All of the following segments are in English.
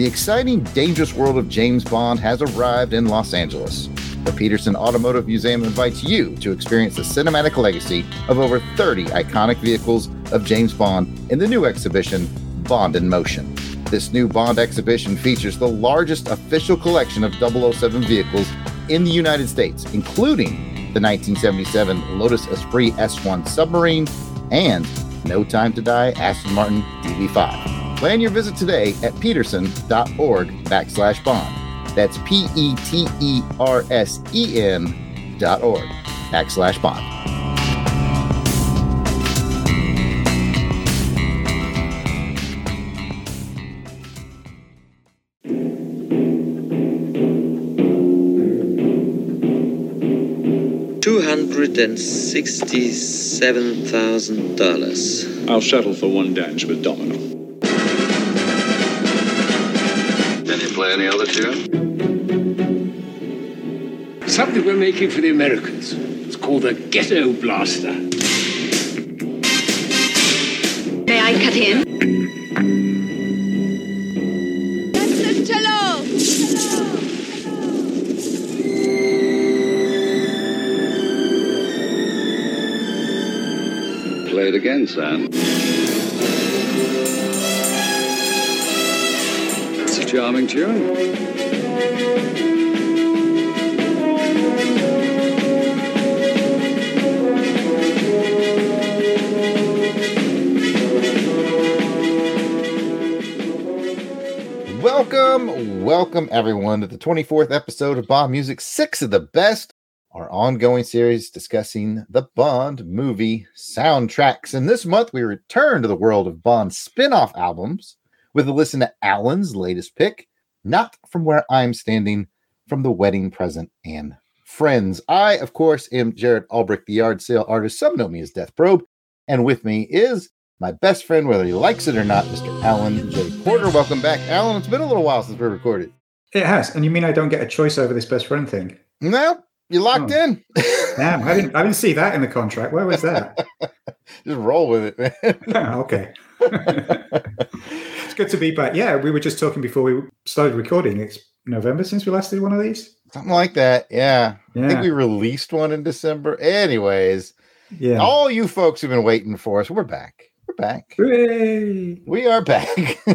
The exciting, dangerous world of James Bond has arrived in Los Angeles. The Petersen Automotive Museum invites you to experience the cinematic legacy of over 30 iconic vehicles of James Bond in the new exhibition, Bond in Motion. This new Bond exhibition features the largest official collection of 007 vehicles in the United States, including the 1977 Lotus Esprit S1 submarine and No Time to Die Aston Martin DB5. Plan your visit today at petersen.org backslash bond. That's P E T E R S E N dot org backslash bond. Two hundred and sixty-seven thousand dollars. I'll settle for one dance with Domino. Play any other tune? Something we're making for the Americans. It's called the Ghetto Blaster. May I cut in? That's! Play it again, Sam. Charming tune. Welcome, welcome everyone to the 24th episode of Bond Music, six of the best, our ongoing series discussing the Bond movie soundtracks. And this month we return to the world of Bond spin off albums with a listen to Alan's latest pick, Not From Where I'm Standing, from The Wedding Present and Friends. I, of course, am Jared Albrecht, the yard sale artist. Some know me as Death Probe. And with me is my best friend, whether he likes it or not, Mr. Alan J. Porter. Welcome back, Alan. It's been a little while since we recorded. It has. And you mean I don't get a choice over this best friend thing? No, you're locked Oh. in. Damn, I didn't I didn't see that in the contract. Where was that? Just roll with it, man. Okay. it's good to be back. Yeah, we were just talking before we started recording. It's November since we last did one of these. Something like that. Yeah. I think we released one in December. Anyways, Yeah. all you folks who've been waiting for us, we're back. We're back. Hooray. We are back.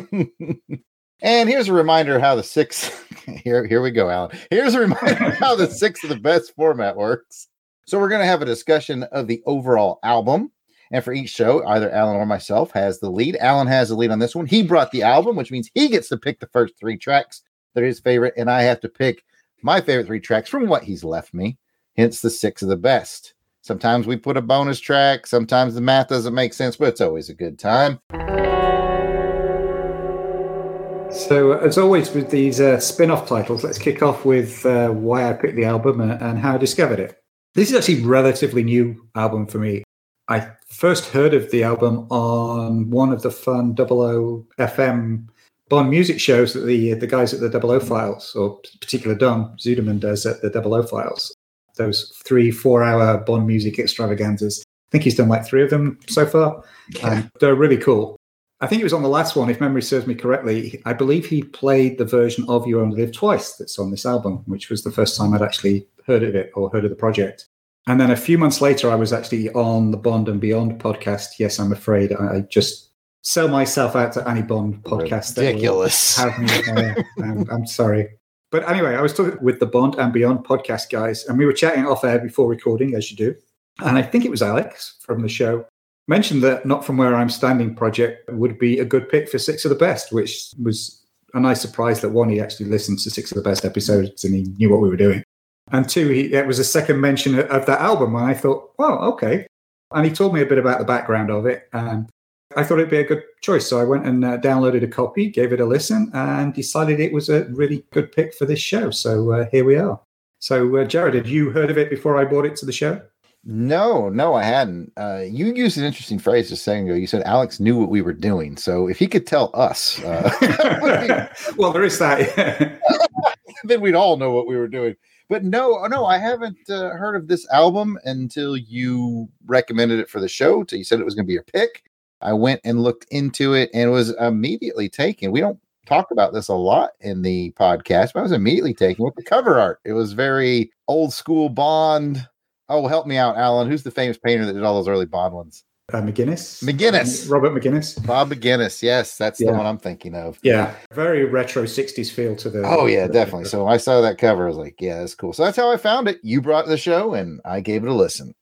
and here's a reminder how the six here here we go, Alan. Here's a reminder how the six of the best format works. So we're going to have a discussion of the overall album. And for each show, either Alan or myself has the lead. Alan has the lead on this one. He brought the album, which means he gets to pick the first three tracks that are his favorite, and I have to pick my favorite three tracks from what he's left me. Hence the six of the best. Sometimes we put a bonus track. Sometimes the math doesn't make sense, but it's always a good time. So, uh, as always, with these uh, spin off titles, let's kick off with uh, why I picked the album and, and how I discovered it. This is actually a relatively new album for me. I first heard of the album on one of the fun 00 FM Bond music shows that the the guys at the 00 Files, or particular Dom Zuderman does at the 00 Files. Those three, four hour Bond music extravaganzas. I think he's done like three of them so far. And they're really cool. I think it was on the last one, if memory serves me correctly. I believe he played the version of You Only Live Twice that's on this album, which was the first time I'd actually heard of it or heard of the project. And then a few months later, I was actually on the Bond and Beyond podcast. Yes, I'm afraid I I just sell myself out to any Bond podcast. Ridiculous. Have me, uh, I'm, I'm sorry. But anyway, I was talking with the Bond and Beyond podcast guys, and we were chatting off air before recording, as you do. And I think it was Alex from the show mentioned that Not From Where I'm Standing project would be a good pick for Six of the Best, which was a nice surprise that one, he actually listened to Six of the Best episodes and he knew what we were doing. And two, he, it was a second mention of that album. And I thought, well, okay. And he told me a bit about the background of it. And I thought it'd be a good choice. So I went and uh, downloaded a copy, gave it a listen, and decided it was a really good pick for this show. So uh, here we are. So, uh, Jared, had you heard of it before I brought it to the show? No, no, I hadn't. Uh, you used an interesting phrase just saying ago. You said Alex knew what we were doing. So if he could tell us, uh, well, there is that. then we'd all know what we were doing. But no, no, I haven't uh, heard of this album until you recommended it for the show. Till you said it was going to be your pick. I went and looked into it and was immediately taken. We don't talk about this a lot in the podcast, but I was immediately taken with the cover art. It was very old school Bond. Oh, help me out, Alan. Who's the famous painter that did all those early Bond ones? Uh, McGinnis. McGinnis. Robert McGinnis. Bob McGinnis. Yes, that's Yeah. the one I'm thinking of. Yeah, very retro '60s feel to the. Oh yeah, definitely. So when I saw that cover, I was like, yeah, that's cool. So that's how I found it. You brought the show, and I gave it a listen.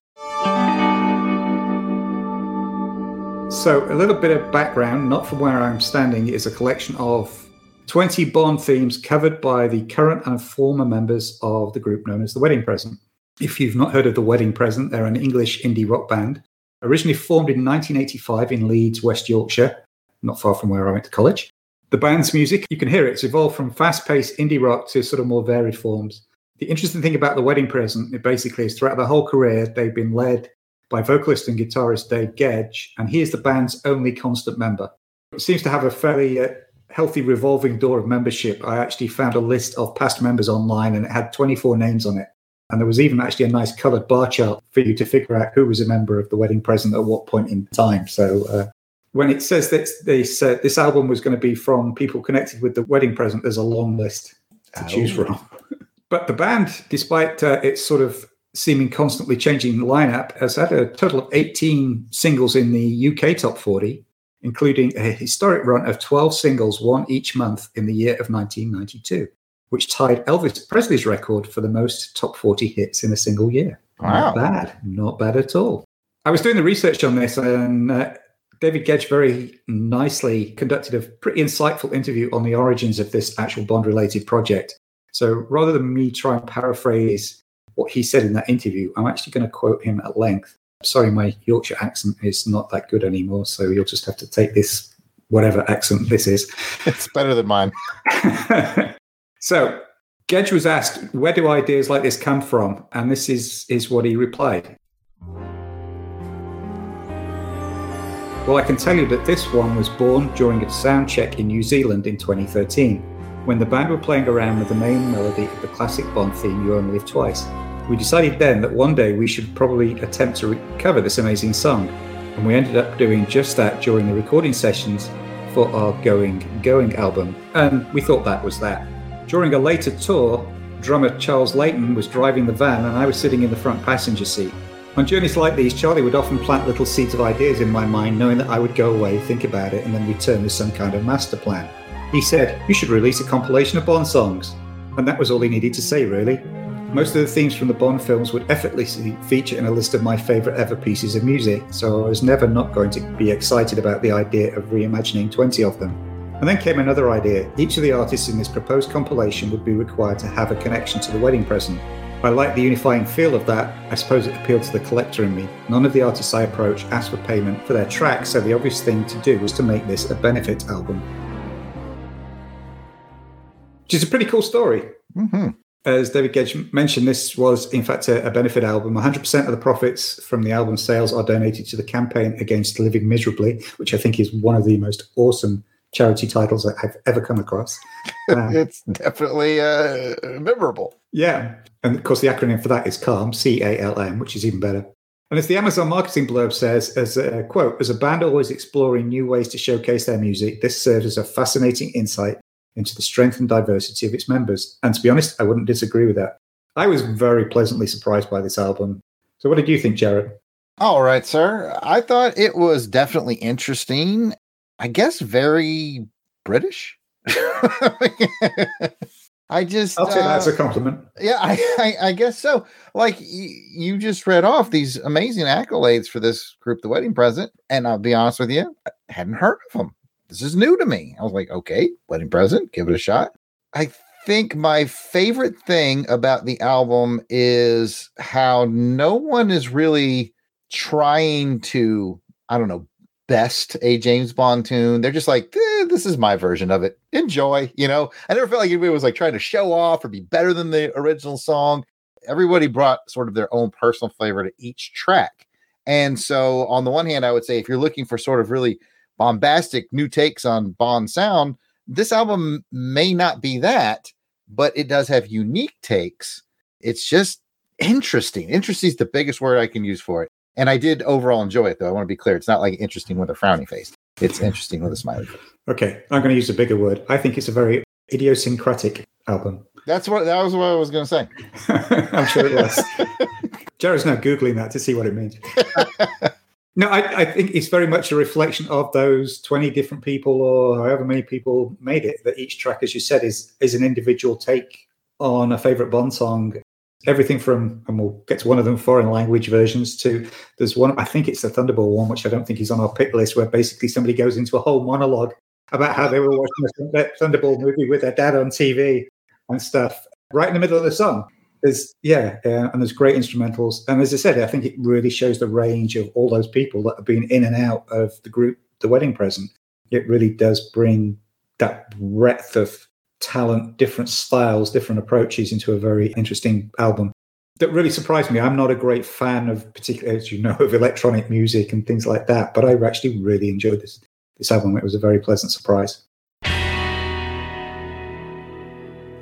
So, a little bit of background, not from where I'm standing, is a collection of 20 Bond themes covered by the current and former members of the group known as The Wedding Present. If you've not heard of The Wedding Present, they're an English indie rock band, originally formed in 1985 in Leeds, West Yorkshire, not far from where I went to college. The band's music, you can hear it, it's evolved from fast paced indie rock to sort of more varied forms. The interesting thing about The Wedding Present, it basically is throughout their whole career, they've been led by vocalist and guitarist Dave Gedge, and he is the band's only constant member. It seems to have a fairly uh, healthy revolving door of membership. I actually found a list of past members online, and it had 24 names on it. And there was even actually a nice coloured bar chart for you to figure out who was a member of the wedding present at what point in time. So uh, when it says that this, uh, this album was going to be from people connected with the wedding present, there's a long list to choose Oh. from. But the band, despite uh, its sort of seeming constantly changing lineup, has had a total of 18 singles in the UK top 40, including a historic run of 12 singles, one each month in the year of 1992, which tied Elvis Presley's record for the most top 40 hits in a single year. Wow. Not bad. Not bad at all. I was doing the research on this, and uh, David Gedge very nicely conducted a pretty insightful interview on the origins of this actual Bond related project. So rather than me try and paraphrase what he said in that interview, I'm actually going to quote him at length. Sorry, my Yorkshire accent is not that good anymore, so you'll just have to take this, whatever accent this is. It's better than mine. so Gedge was asked, "Where do ideas like this come from?" And this is is what he replied. Well, I can tell you that this one was born during a sound check in New Zealand in 2013, when the band were playing around with the main melody of the classic Bond theme, You Only Live Twice. We decided then that one day we should probably attempt to recover this amazing song, and we ended up doing just that during the recording sessions for our Going Going album, and we thought that was that. During a later tour, drummer Charles Layton was driving the van and I was sitting in the front passenger seat. On journeys like these, Charlie would often plant little seeds of ideas in my mind, knowing that I would go away, think about it, and then return with some kind of master plan. He said, You should release a compilation of Bond songs. And that was all he needed to say, really. Most of the themes from the Bond films would effortlessly feature in a list of my favourite ever pieces of music, so I was never not going to be excited about the idea of reimagining 20 of them. And then came another idea. Each of the artists in this proposed compilation would be required to have a connection to the wedding present. I like the unifying feel of that. I suppose it appealed to the collector in me. None of the artists I approached asked for payment for their tracks, so the obvious thing to do was to make this a benefit album. Which is a pretty cool story. hmm As David Gedge mentioned, this was in fact a, a benefit album. 100% of the profits from the album sales are donated to the campaign against living miserably, which I think is one of the most awesome charity titles that I've ever come across. Uh, It's definitely uh, memorable. yeah. And of course, the acronym for that is CALM, C A L M, which is even better. And as the Amazon marketing blurb says, as a quote, as a band always exploring new ways to showcase their music, this serves as a fascinating insight into the strength and diversity of its members. And to be honest, I wouldn't disagree with that. I was very pleasantly surprised by this album. So, what did you think, Jared? All right, sir. I thought it was definitely interesting. I guess very British. I just I'll take that as uh, a compliment. yeah, I, I, I guess so. Like y- you just read off these amazing accolades for this group, The Wedding Present, and I'll be honest with you, I hadn't heard of them. This is new to me. I was like, okay, Wedding Present, give it a shot. I think my favorite thing about the album is how no one is really trying to, I don't know, best a James Bond tune. They're just like, eh, this is my version of it. Enjoy. You know, I never felt like anybody was like trying to show off or be better than the original song. Everybody brought sort of their own personal flavor to each track. And so, on the one hand, I would say if you're looking for sort of really bombastic new takes on Bond sound, this album may not be that, but it does have unique takes. It's just interesting. Interesting is the biggest word I can use for it. And I did overall enjoy it, though. I want to be clear. It's not like interesting with a frowny face. it's interesting with a smiley face. Okay, I'm going to use a bigger word. I think it's a very idiosyncratic album. That's what that was what I was going to say. I'm sure it was. Jared's now googling that to see what it means. no, I, I, think it's very much a reflection of those 20 different people or however many people made it. That each track, as you said, is is an individual take on a favorite Bond song. Everything from, and we'll get to one of them, foreign language versions to there's one, I think it's the Thunderball one, which I don't think is on our pick list, where basically somebody goes into a whole monologue about how they were watching a Thunderball movie with their dad on TV and stuff right in the middle of the song. There's yeah, and there's great instrumentals, and as I said, I think it really shows the range of all those people that have been in and out of the group, the wedding present. It really does bring that breadth of talent, different styles, different approaches into a very interesting album. That really surprised me. I'm not a great fan of, particularly as you know, of electronic music and things like that, but I actually really enjoyed this this album. It was a very pleasant surprise.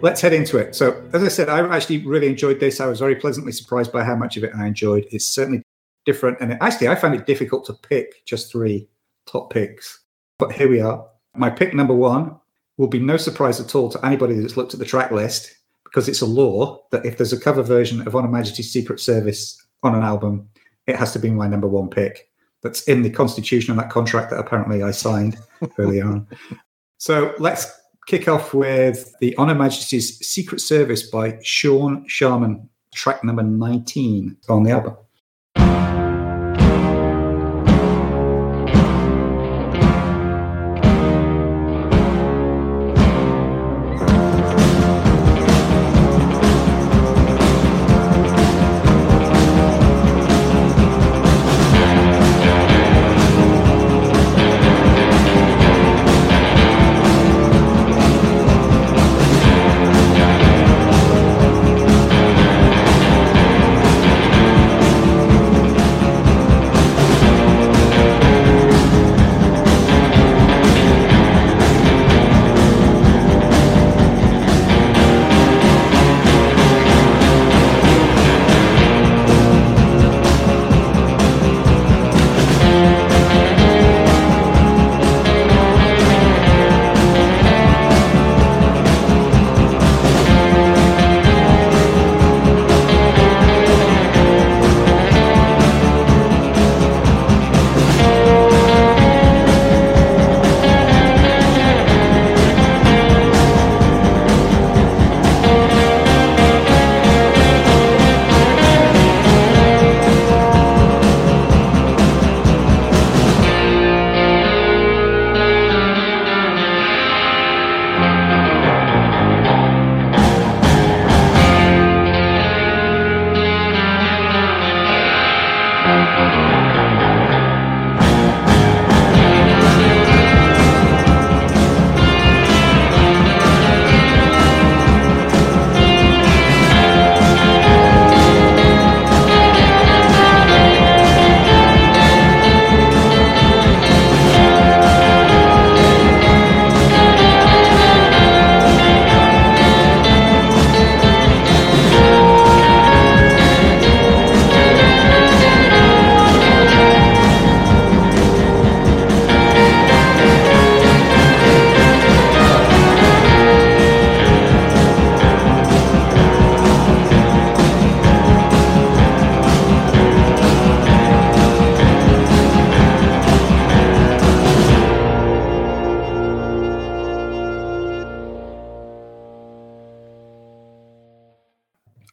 let's head into it. So, as I said, I actually really enjoyed this. I was very pleasantly surprised by how much of it I enjoyed. It's certainly different. And actually, I found it difficult to pick just three top picks. But here we are. My pick number one will be no surprise at all to anybody that's looked at the track list because it's a law that if there's a cover version of On Her Majesty's Secret Service on an album, it has to be my number one pick. That's in the constitution and that contract that apparently I signed early on. So let's kick off with the On Her Majesty's Secret Service by Shaun Charman, track number 19 on the album.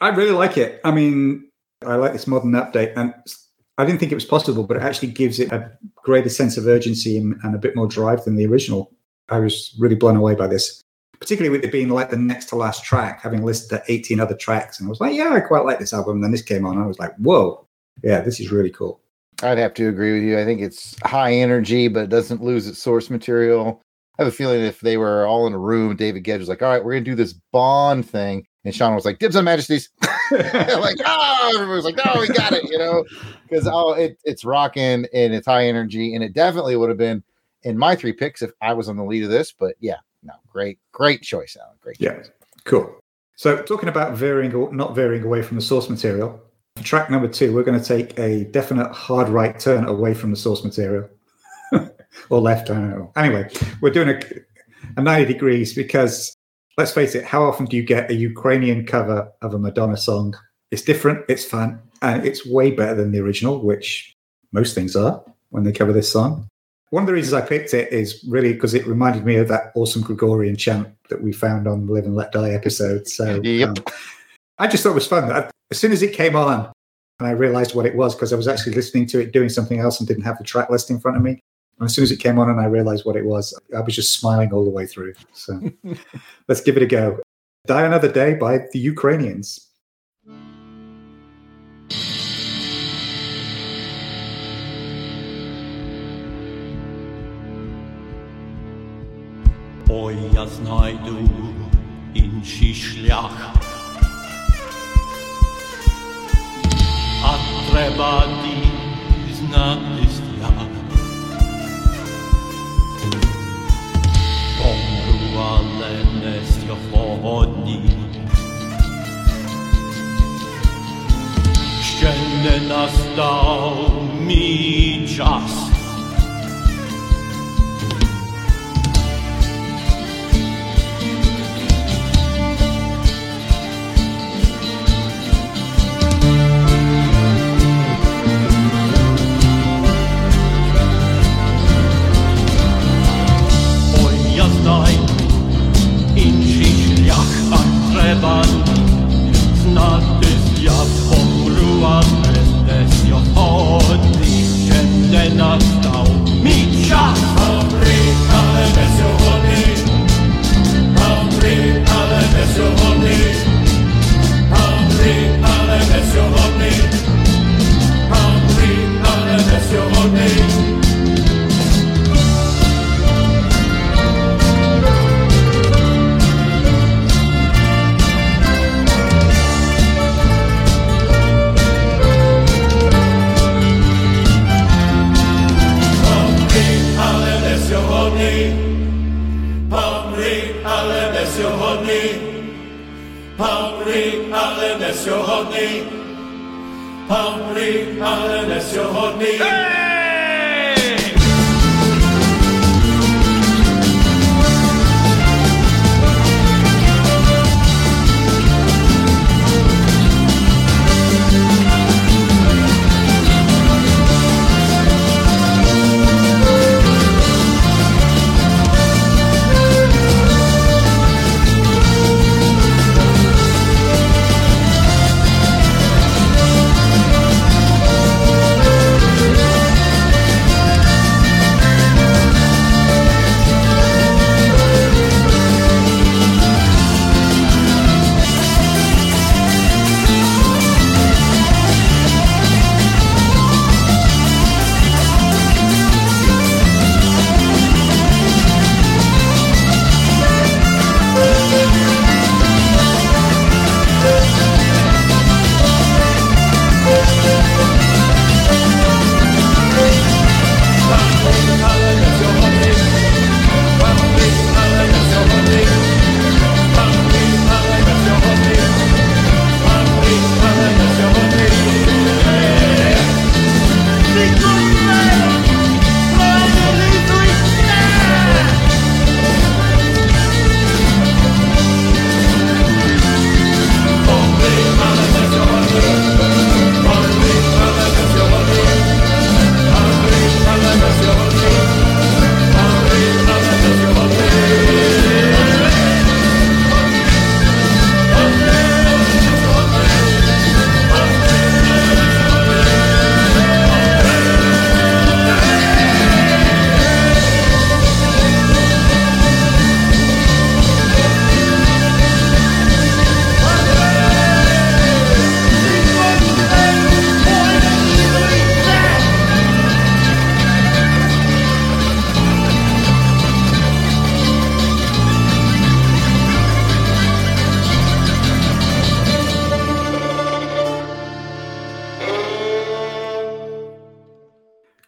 I really like it. I mean, I like this modern update, and I didn't think it was possible, but it actually gives it a greater sense of urgency and, and a bit more drive than the original. I was really blown away by this, particularly with it being like the next to last track, having listened to 18 other tracks. And I was like, yeah, I quite like this album. And then this came on, I was like, whoa, yeah, this is really cool. I'd have to agree with you. I think it's high energy, but it doesn't lose its source material. I have a feeling if they were all in a room, David Gedge was like, all right, we're going to do this Bond thing. And Shaun was like, dibs on majesties. like, oh, everybody was like, no, we got it, you know, because oh, it, it's rocking and it's high energy. And it definitely would have been in my three picks if I was on the lead of this. But yeah, no, great, great choice, Alan. Great choice. Yeah, cool. So, talking about veering or not veering away from the source material, track number two, we're going to take a definite hard right turn away from the source material. or left. I don't know. Anyway, we're doing a, a 90 degrees because let's face it, how often do you get a Ukrainian cover of a Madonna song? It's different, it's fun, and it's way better than the original, which most things are when they cover this song. One of the reasons I picked it is really because it reminded me of that awesome Gregorian chant that we found on the Live and Let Die episode. So Yep. um, I just thought it was fun. As soon as it came on, and I realized what it was because I was actually listening to it doing something else and didn't have the track list in front of me. And as soon as it came on and I realized what it was, I was just smiling all the way through. So let's give it a go. Die Another Day by the Ukrainians. Ой, я знайду інший шлях. А треба дізнатись як. Не сьогодні. Ще не настав мій час. it's not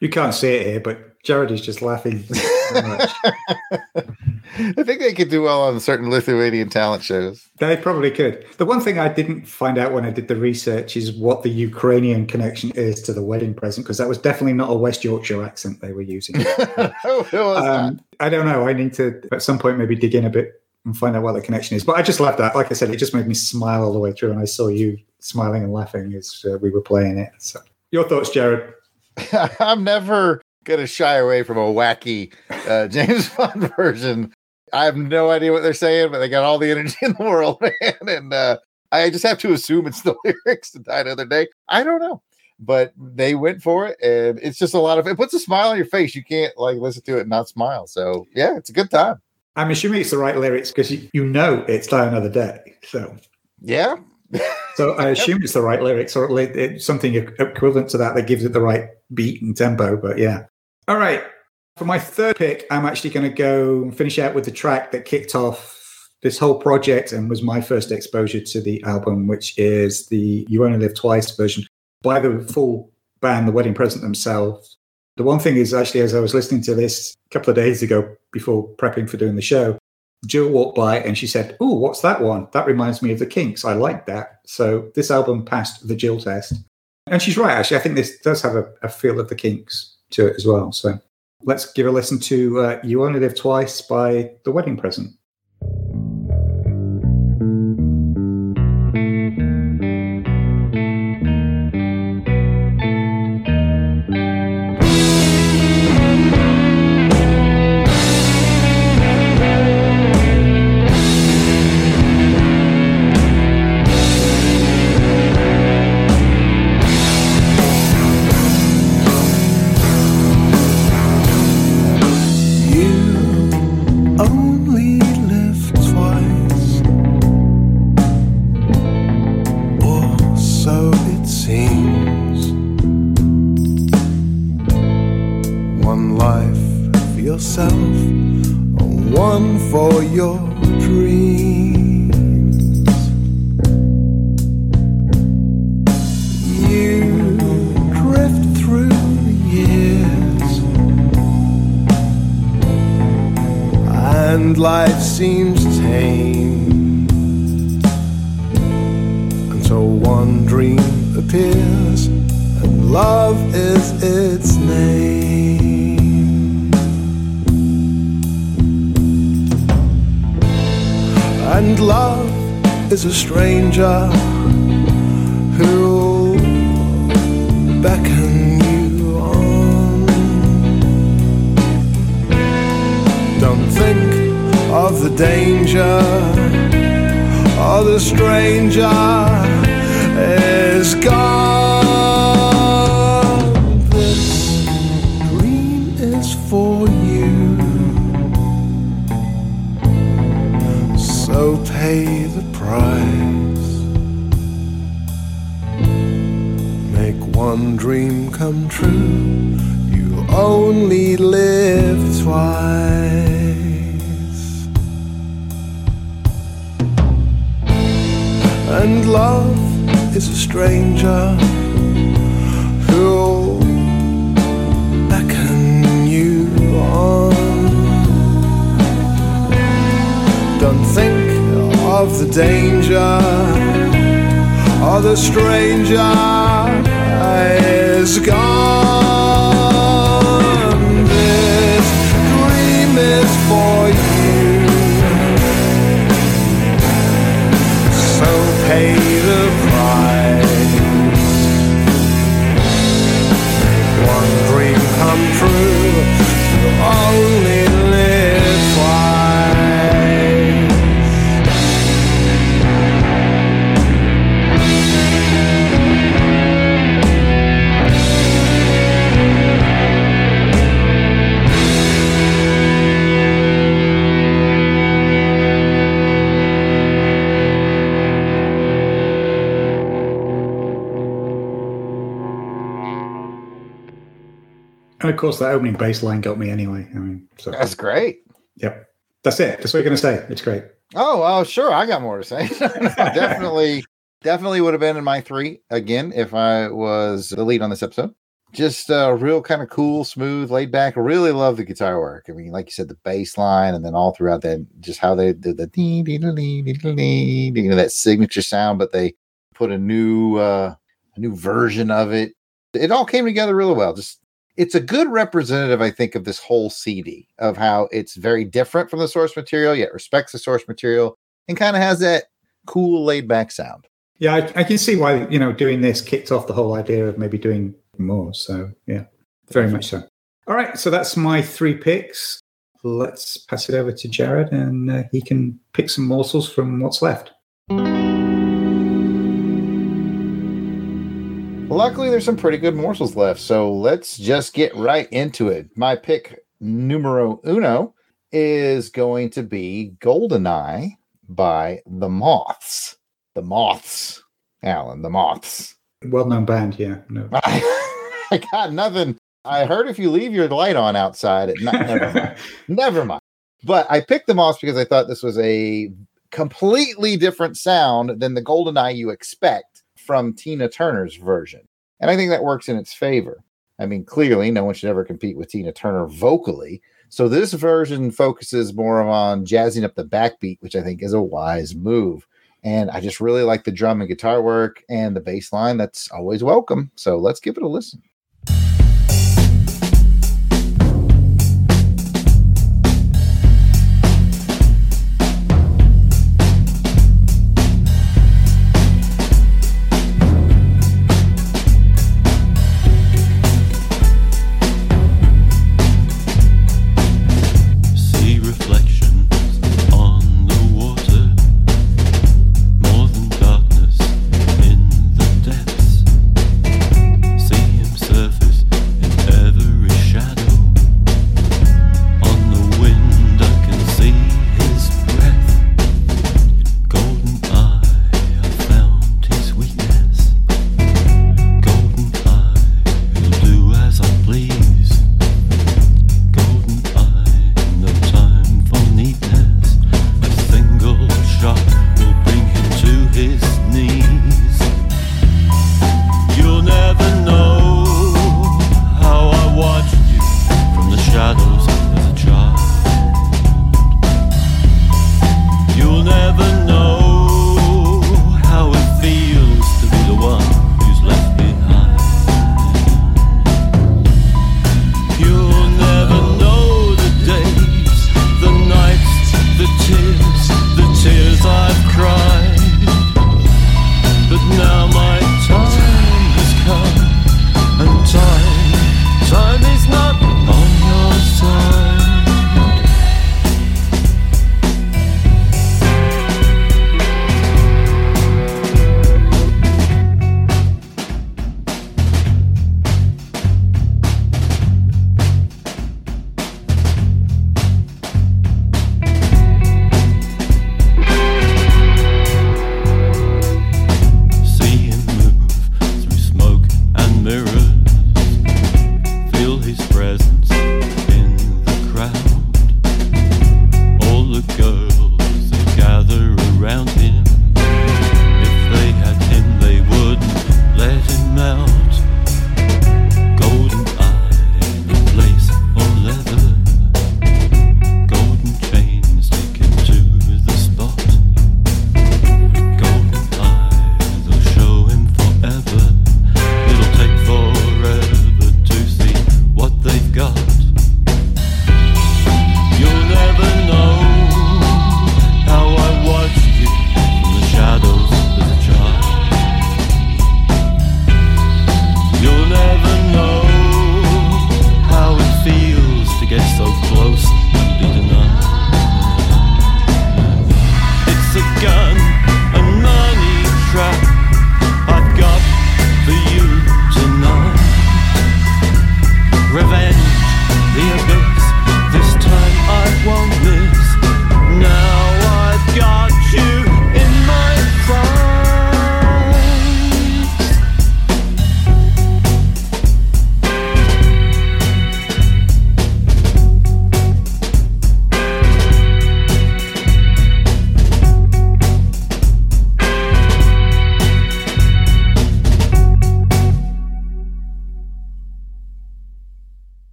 You can't see it here, but Jared is just laughing so much. I think they could do well on certain Lithuanian talent shows. They probably could. The one thing I didn't find out when I did the research is what the Ukrainian connection is to the wedding present, because that was definitely not a West Yorkshire accent they were using. Um, I don't know. I need to at some point maybe dig in a bit and find out what the connection is. But I just loved that. Like I said, it just made me smile all the way through, and I saw you smiling and laughing as uh, we were playing it. So, your thoughts, Jared? I'm never gonna shy away from a wacky uh, James Bond version. I have no idea what they're saying, but they got all the energy in the world, man. And uh, I just have to assume it's the lyrics to Die Another Day. I don't know. But they went for it, and it's just a lot of it puts a smile on your face. You can't like listen to it and not smile. So yeah, it's a good time. I'm assuming it's the right lyrics because you, you know it's Die Another Day. So, Yeah. So I assume it's the right lyrics or it's something equivalent to that that gives it the right beat and tempo. But yeah. All right. For my third pick, I'm actually going to go finish out with the track that kicked off this whole project and was my first exposure to the album, which is the You Only Live Twice version by the full band, The Wedding Present themselves. The one thing is actually, as I was listening to this a couple of days ago before prepping for doing the show, Jill walked by and she said, Oh, what's that one? That reminds me of the Kinks. I like that. So this album passed the Jill test. And she's right, actually. I think this does have a, a feel of the Kinks to it as well. So let's give a listen to uh, You Only Live Twice by The Wedding Present. The danger or the stranger is gone. This dream is for you. So pay the price. Make one dream come true. You only live twice. Stranger who'll beckon you on. Don't think of the danger or the stranger is gone. Course, that opening bass line got me anyway. I mean, so That's great. Yep. That's it. That's what you're going to say. It's great. Oh, well, sure. I got more to say. definitely, definitely would have been in my three again if I was the lead on this episode. just uh, real kind of cool, smooth, laid back. Really love the guitar work. I mean, like you said, the bass line, and then all throughout that, just how they did the dee, dee, dee, dee, dee, dee, dee, you know that signature sound, but they put a new uh, a new version of it. It all came together really well. Just it's a good representative, I think, of this whole CD of how it's very different from the source material, yet respects the source material and kind of has that cool, laid back sound. Yeah, I, I can see why you know doing this kicked off the whole idea of maybe doing more. So yeah, very much so. All right, so that's my three picks. Let's pass it over to Jared, and uh, he can pick some morsels from what's left. Luckily, there's some pretty good morsels left, so let's just get right into it. My pick numero uno is going to be Goldeneye by the Moths. The Moths, Alan, the Moths. Well-known band, yeah. No. I, I got nothing. I heard if you leave your light on outside, it not, never mind. never mind. But I picked the Moths because I thought this was a completely different sound than the Goldeneye you expect from Tina Turner's version. And I think that works in its favor. I mean, clearly, no one should ever compete with Tina Turner vocally. So this version focuses more on jazzing up the backbeat, which I think is a wise move. And I just really like the drum and guitar work and the bass line. That's always welcome. So let's give it a listen.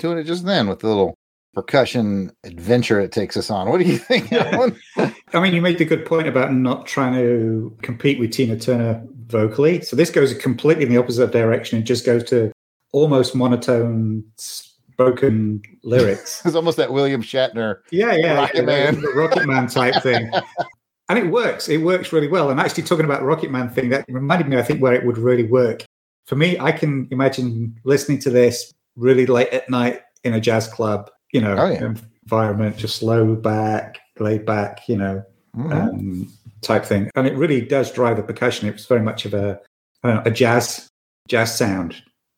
Listening to it just then with the little percussion adventure it takes us on. What do you think, Alan? I mean, you made the good point about not trying to compete with Tina Turner vocally. So this goes completely in the opposite direction and just goes to almost monotone spoken lyrics. it's almost that William Shatner. Yeah, yeah. Rocket yeah, Man. Rocket Man type thing. And it works. It works really well. And actually talking about Rocket Man thing, that reminded me, I think, where it would really work. For me, I can imagine listening to this really late at night in a jazz club, you know, Oh, yeah. environment, just slow back, laid back, you know, Mhm. um, type thing. And it really does drive the percussion. It was very much of a, know, a jazz jazz sound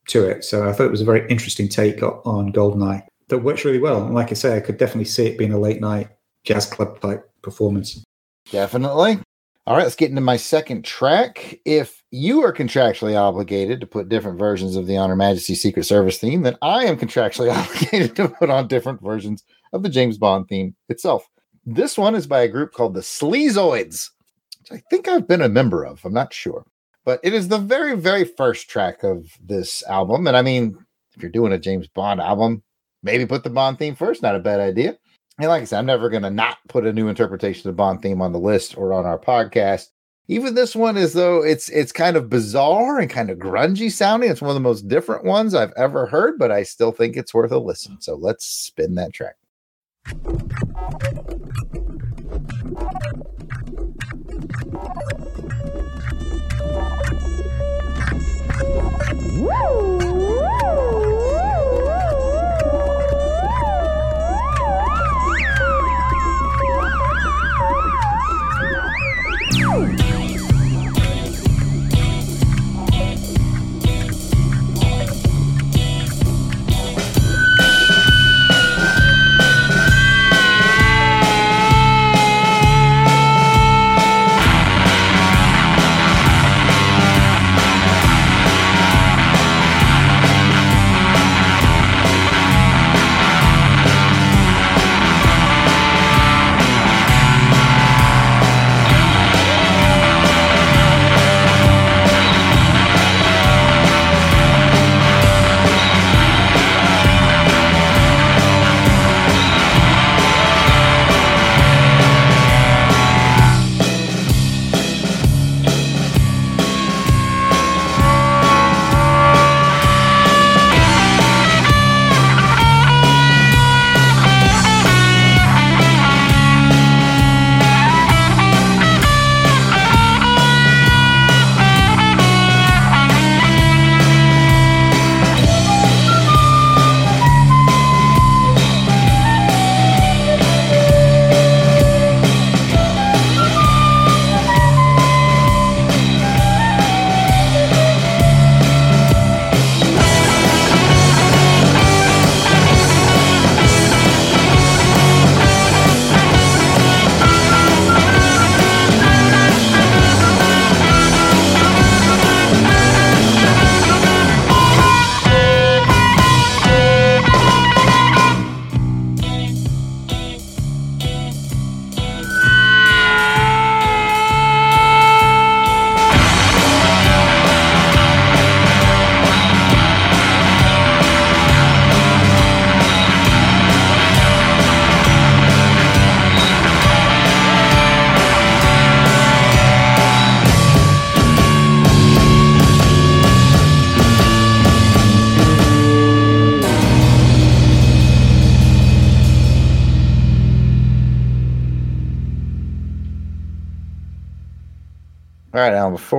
to it. So I thought it was a very interesting take on Goldeneye that works really well. And like I say, I could definitely see it being a late night jazz club type performance. Definitely. All right, let's get into my second track. If you are contractually obligated to put different versions of the On Her Majesty Secret Service theme, then I am contractually obligated to put on different versions of the James Bond theme itself. This one is by a group called the Sleazoids, which I think I've been a member of. I'm not sure. But it is the very, very first track of this album. And I mean, if you're doing a James Bond album, maybe put the Bond theme first. Not a bad idea. And like I said, I'm never going to not put a new interpretation of Bond theme on the list or on our podcast. Even this one is though it's it's kind of bizarre and kind of grungy sounding. It's one of the most different ones I've ever heard, but I still think it's worth a listen. So let's spin that track. All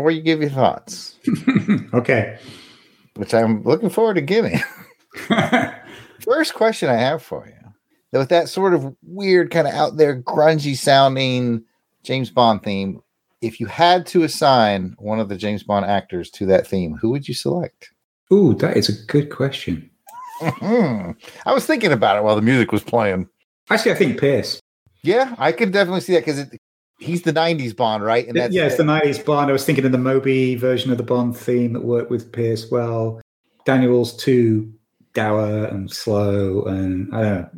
before you give your thoughts, Okay. which I'm looking forward to giving. First question I have for you. With that sort of weird, kind of out there, grungy sounding James Bond theme, if you had to assign one of the James Bond actors to that theme, who would you select? Ooh, that is a good question. Mhm. I was thinking about it while the music was playing. Actually, I think Pierce. Yeah, I could definitely see that because he's the '90s Bond, right? And yeah, it's the 90s Bond. I was thinking of the Moby version of the Bond theme that worked with Pierce well. Daniel's too dour and slow, and I don't know.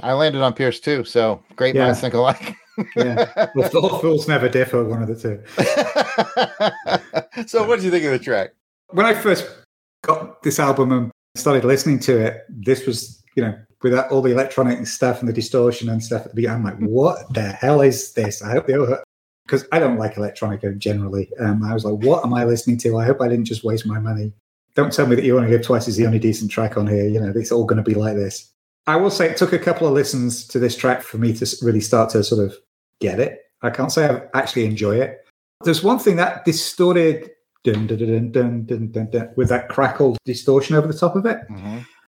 I landed on Pierce too. So great Yeah. minds think alike. Yeah. Well, Fools never differ, one of the two. so, what did you think of the track? When I first got this album and started listening to it, this was, you know, with that, all the electronic stuff and the distortion and stuff at the beginning, I'm like, what the hell is this? I hope they because I don't like electronica generally. Um, I was like, what am I listening to? I hope I didn't just waste my money. Don't tell me that You Only Live Twice is the only decent track on here. You know, it's all going to be like this. I will say it took a couple of listens to this track for me to really start to sort of get it. I can't say I actually enjoy it. There's one thing that distorted dun, dun, dun, with that crackled distortion over the top of it. Mm-hmm.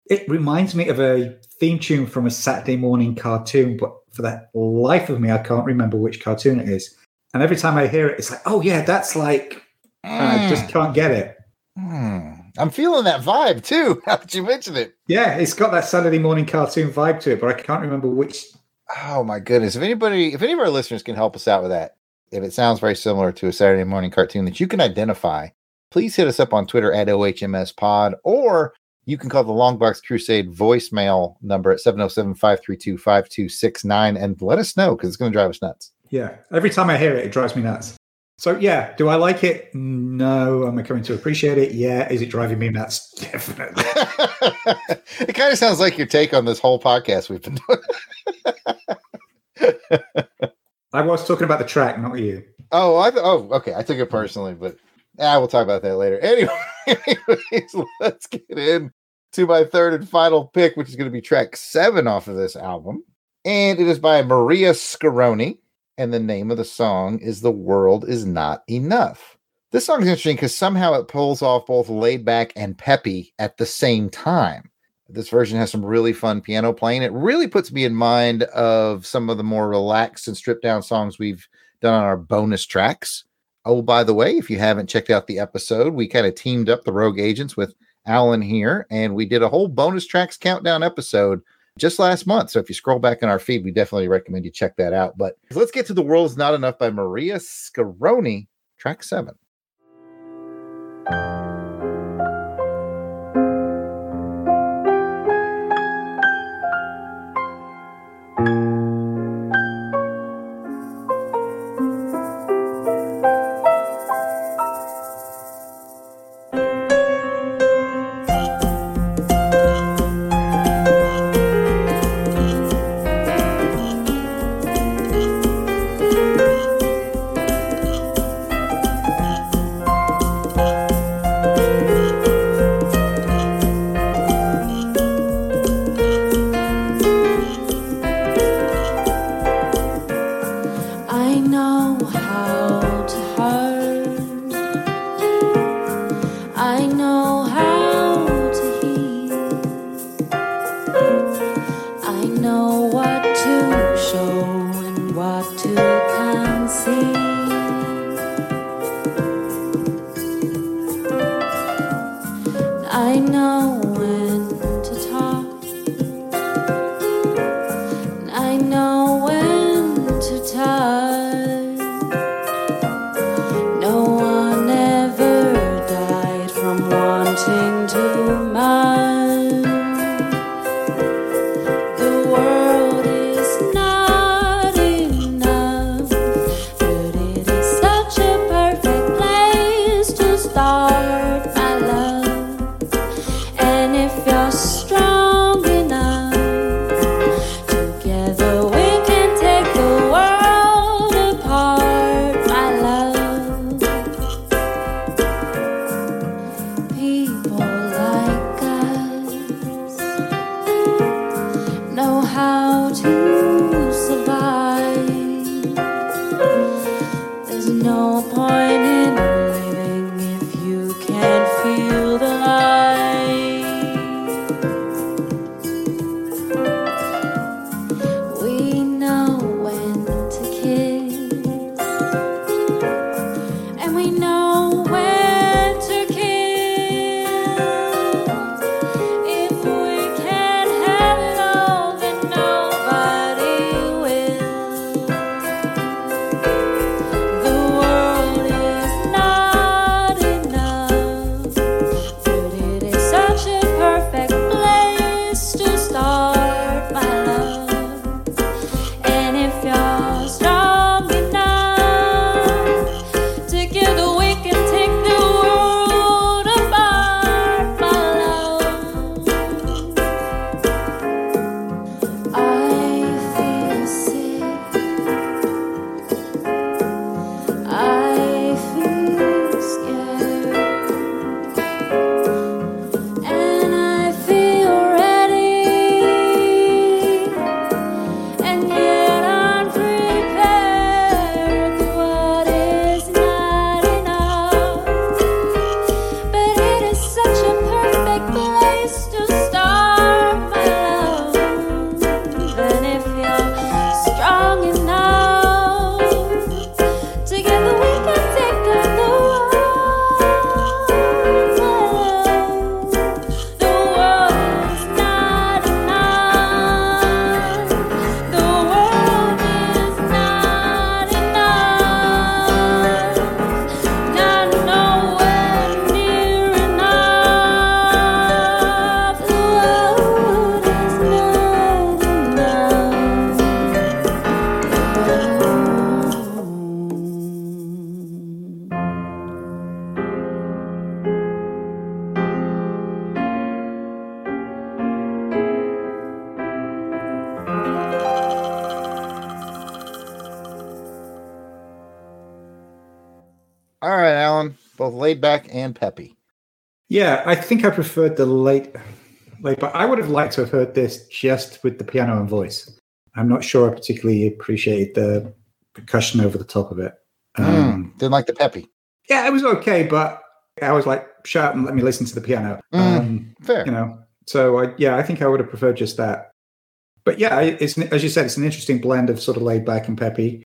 It reminds me of a theme tune from a Saturday morning cartoon, but for the life of me, I can't remember which cartoon it is. And every time I hear it, it's like, oh yeah, that's like, I just can't get it. Hmm. I'm feeling that vibe too. How did you mention it. Yeah, it's got that Saturday morning cartoon vibe to it, but I can't remember which. Oh my goodness! If anybody, if any of our listeners can help us out with that, if it sounds very similar to a Saturday morning cartoon that you can identify, please hit us up on Twitter at OHMS Pod, or you can call the Longbox Crusade voicemail number at 707 532 5269 and let us know because it's going to drive us nuts. Yeah, every time I hear it, it drives me nuts. So yeah, do I like it? No. Am I coming to appreciate it? Yeah. Is it driving me nuts? Definitely. it kind of sounds like your take on this whole podcast we've been doing. I was talking about the track, not you. Oh, I th- oh, okay. I took it personally, but yeah, we'll talk about that later. Anyway, anyways, let's get in to my third and final pick, which is going to be track seven off of this album, and it is by Maria Scaroni and the name of the song is The World Is Not Enough. This song is interesting because somehow it pulls off both laid back and peppy at the same time. This version has some really fun piano playing. It really puts me in mind of some of the more relaxed and stripped down songs we've done on our bonus tracks. Oh, by the way, if you haven't checked out the episode, we kind of teamed up the Rogue Agents with Alan here, and we did a whole bonus tracks countdown episode just last month. So if you scroll back in our feed, we definitely recommend you check that out. But let's get to The World's Not Enough by Maria Scaroni, track seven. I know Watch. Laid back and peppy. Yeah, I think I preferred the late, late, but I would have liked to have heard this just with the piano and voice. I'm not sure I particularly appreciated the percussion over the top of it. Um, mm, didn't like the peppy. Yeah, it was okay, but I was like, shut up and let me listen to the piano. Mm, um, fair. You know, so I, yeah, I think I would have preferred just that. But yeah, it's as you said, it's an interesting blend of sort of laid back and peppy.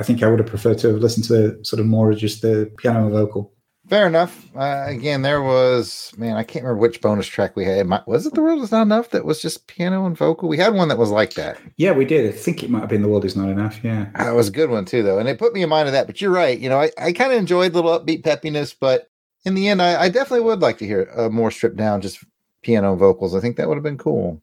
I think I would have preferred to have listened to sort of more of just the piano and vocal. Fair enough. Uh, again, there was man, I can't remember which bonus track we had. Was it "The World Is Not Enough"? That was just piano and vocal. We had one that was like that. Yeah, we did. I think it might have been "The World Is Not Enough." Yeah, that was a good one too, though, and it put me in mind of that. But you're right. You know, I, I kind of enjoyed little upbeat peppiness, but in the end, I, I definitely would like to hear a more stripped down, just piano and vocals. I think that would have been cool.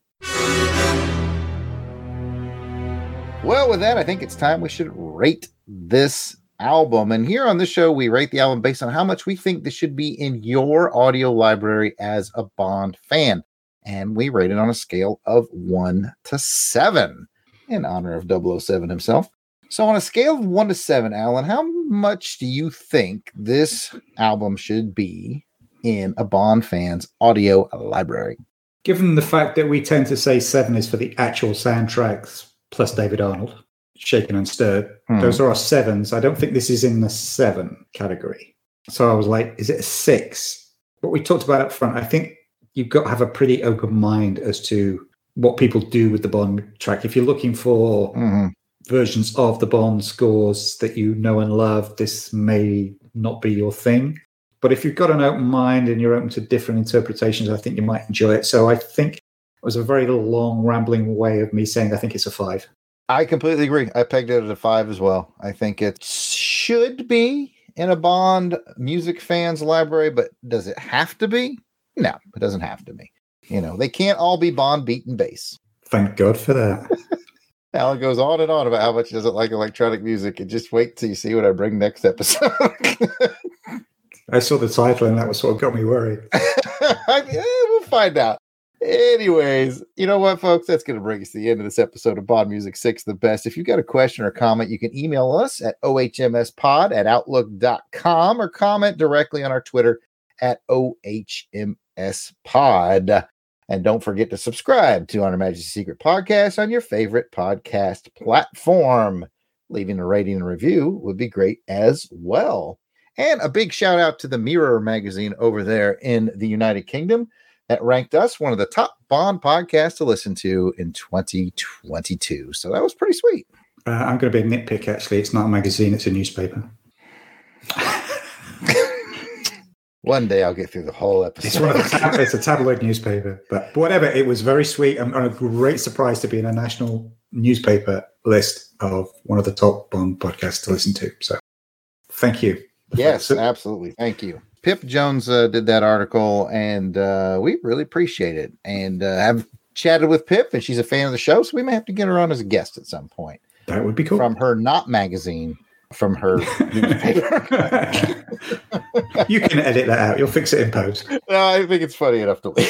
Well, with that, I think it's time we should rate this album. And here on this show, we rate the album based on how much we think this should be in your audio library as a Bond fan. And we rate it on a scale of one to seven in honor of 007 himself. So, on a scale of one to seven, Alan, how much do you think this album should be in a Bond fan's audio library? Given the fact that we tend to say seven is for the actual soundtracks plus David Arnold, shaken and stirred, hmm. those are our sevens. I don't think this is in the seven category. So I was like, is it a six? What we talked about up front, I think you've got to have a pretty open mind as to what people do with the Bond track. If you're looking for mm-hmm. versions of the Bond scores that you know and love, this may not be your thing. But if you've got an open mind and you're open to different interpretations, I think you might enjoy it. So I think was a very long, rambling way of me saying I think it's a five. I completely agree. I pegged it at a five as well. I think it should be in a Bond music fans library, but does it have to be? No, it doesn't have to be. You know, they can't all be Bond beaten bass. Thank God for that. Alan goes on and on about how much he doesn't like electronic music, and just wait till you see what I bring next episode. I saw the title, and that was what got me worried. yeah, we'll find out. Anyways, you know what, folks? That's going to bring us to the end of this episode of Bond Music 6 the Best. If you've got a question or comment, you can email us at ohmspod at outlook.com or comment directly on our Twitter at ohmspod. And don't forget to subscribe to On Her Secret Podcast on your favorite podcast platform. Leaving a rating and review would be great as well. And a big shout out to the Mirror magazine over there in the United Kingdom that ranked us one of the top Bond podcasts to listen to in 2022. So that was pretty sweet. Uh, I'm going to be a nitpick, actually. It's not a magazine, it's a newspaper. One day I'll get through the whole episode. It's, tab- it's a tabloid newspaper, but whatever. It was very sweet and a great surprise to be in a national newspaper list of one of the top Bond podcasts to listen to. So thank you. Yes, absolutely. Thank you. Pip Jones uh, did that article, and uh, we really appreciate it. And uh, have chatted with Pip, and she's a fan of the show, so we may have to get her on as a guest at some point. That would be cool. From her not magazine, from her newspaper. you can edit that out. You'll fix it in post. No, I think it's funny enough to leave.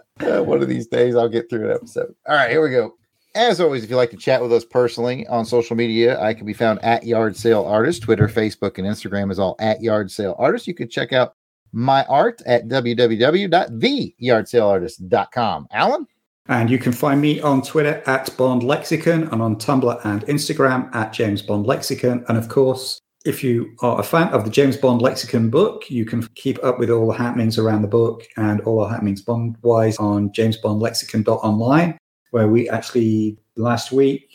Uh, one of these days, I'll get through an episode. All right, here we go. As always, if you'd like to chat with us personally on social media, I can be found at Yard Sale Artist. Twitter, Facebook, and Instagram is all at Yard Sale Artist. You can check out my art at www.theyardsaleartist.com. Alan? And you can find me on Twitter at Bond Lexicon and on Tumblr and Instagram at James Bond Lexicon. And of course, if you are a fan of the James Bond Lexicon book, you can keep up with all the happenings around the book and all the happenings Bond wise on jamesbondlexicon.online where we actually last week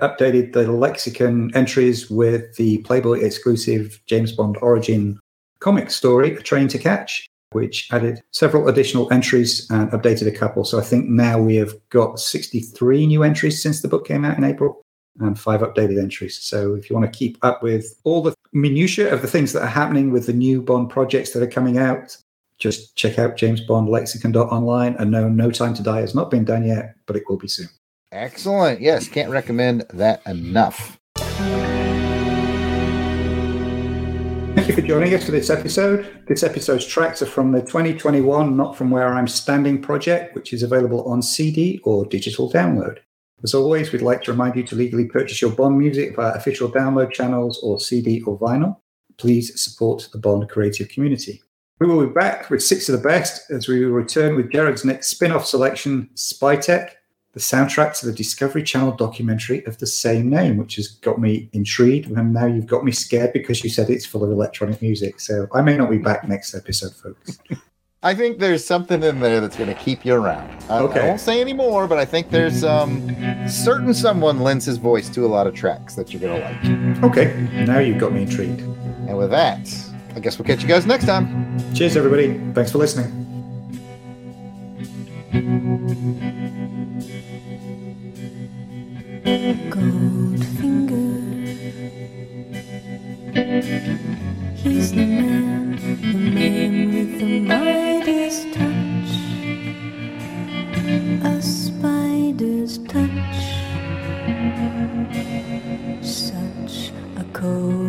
updated the lexicon entries with the Playboy exclusive James Bond origin comic story, A Train to Catch, which added several additional entries and updated a couple. So I think now we have got 63 new entries since the book came out in April and five updated entries. So if you want to keep up with all the minutiae of the things that are happening with the new Bond projects that are coming out, just check out James Bond Lexicon.online. And no, No Time to Die has not been done yet, but it will be soon. Excellent. Yes, can't recommend that enough. Thank you for joining us for this episode. This episode's tracks are from the 2021 Not From Where I'm Standing project, which is available on CD or digital download. As always, we'd like to remind you to legally purchase your Bond music via official download channels or CD or vinyl. please support the Bond creative community. We will be back with six of the best as we will return with Jared's next spin off selection, Spy Tech, the soundtrack to the Discovery Channel documentary of the same name, which has got me intrigued. And now you've got me scared because you said it's full of electronic music. So I may not be back next episode, folks. I think there's something in there that's going to keep you around. I, Okay. I won't say any more, but I think there's um, certain someone lends his voice to a lot of tracks that you're going to like. Okay, now you've got me intrigued. And with that, I guess we'll catch you guys next time. Cheers, everybody. Thanks for listening. Goldfinger. He's the man, the man with the Midas touch. A spider's touch. Such a cold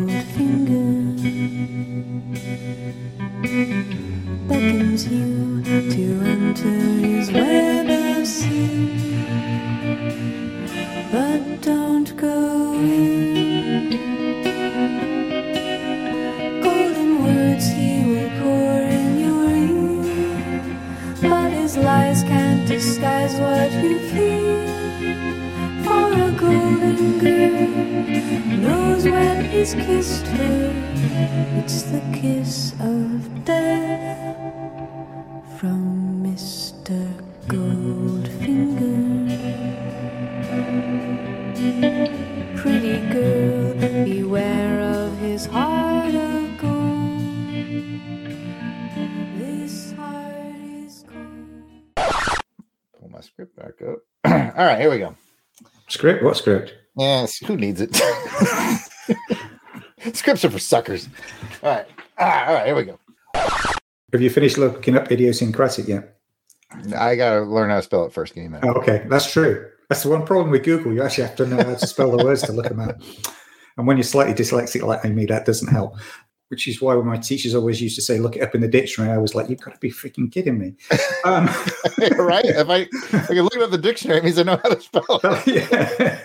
Script? What script? Yes, who needs it? Scripts are for suckers. All right. Ah, all right, here we go. Have you finished looking up idiosyncratic yet? I got to learn how to spell it first. Give me. Oh, okay, that's true. That's the one problem with Google. You actually have to know how to spell the words to look them up. And when you're slightly dyslexic like me, that doesn't help. Which is why when my teachers always used to say, "Look it up in the dictionary," I was like, "You've got to be freaking kidding me!" Um, right? If I, if I can look it up in the dictionary, it means I know how to spell it. yeah.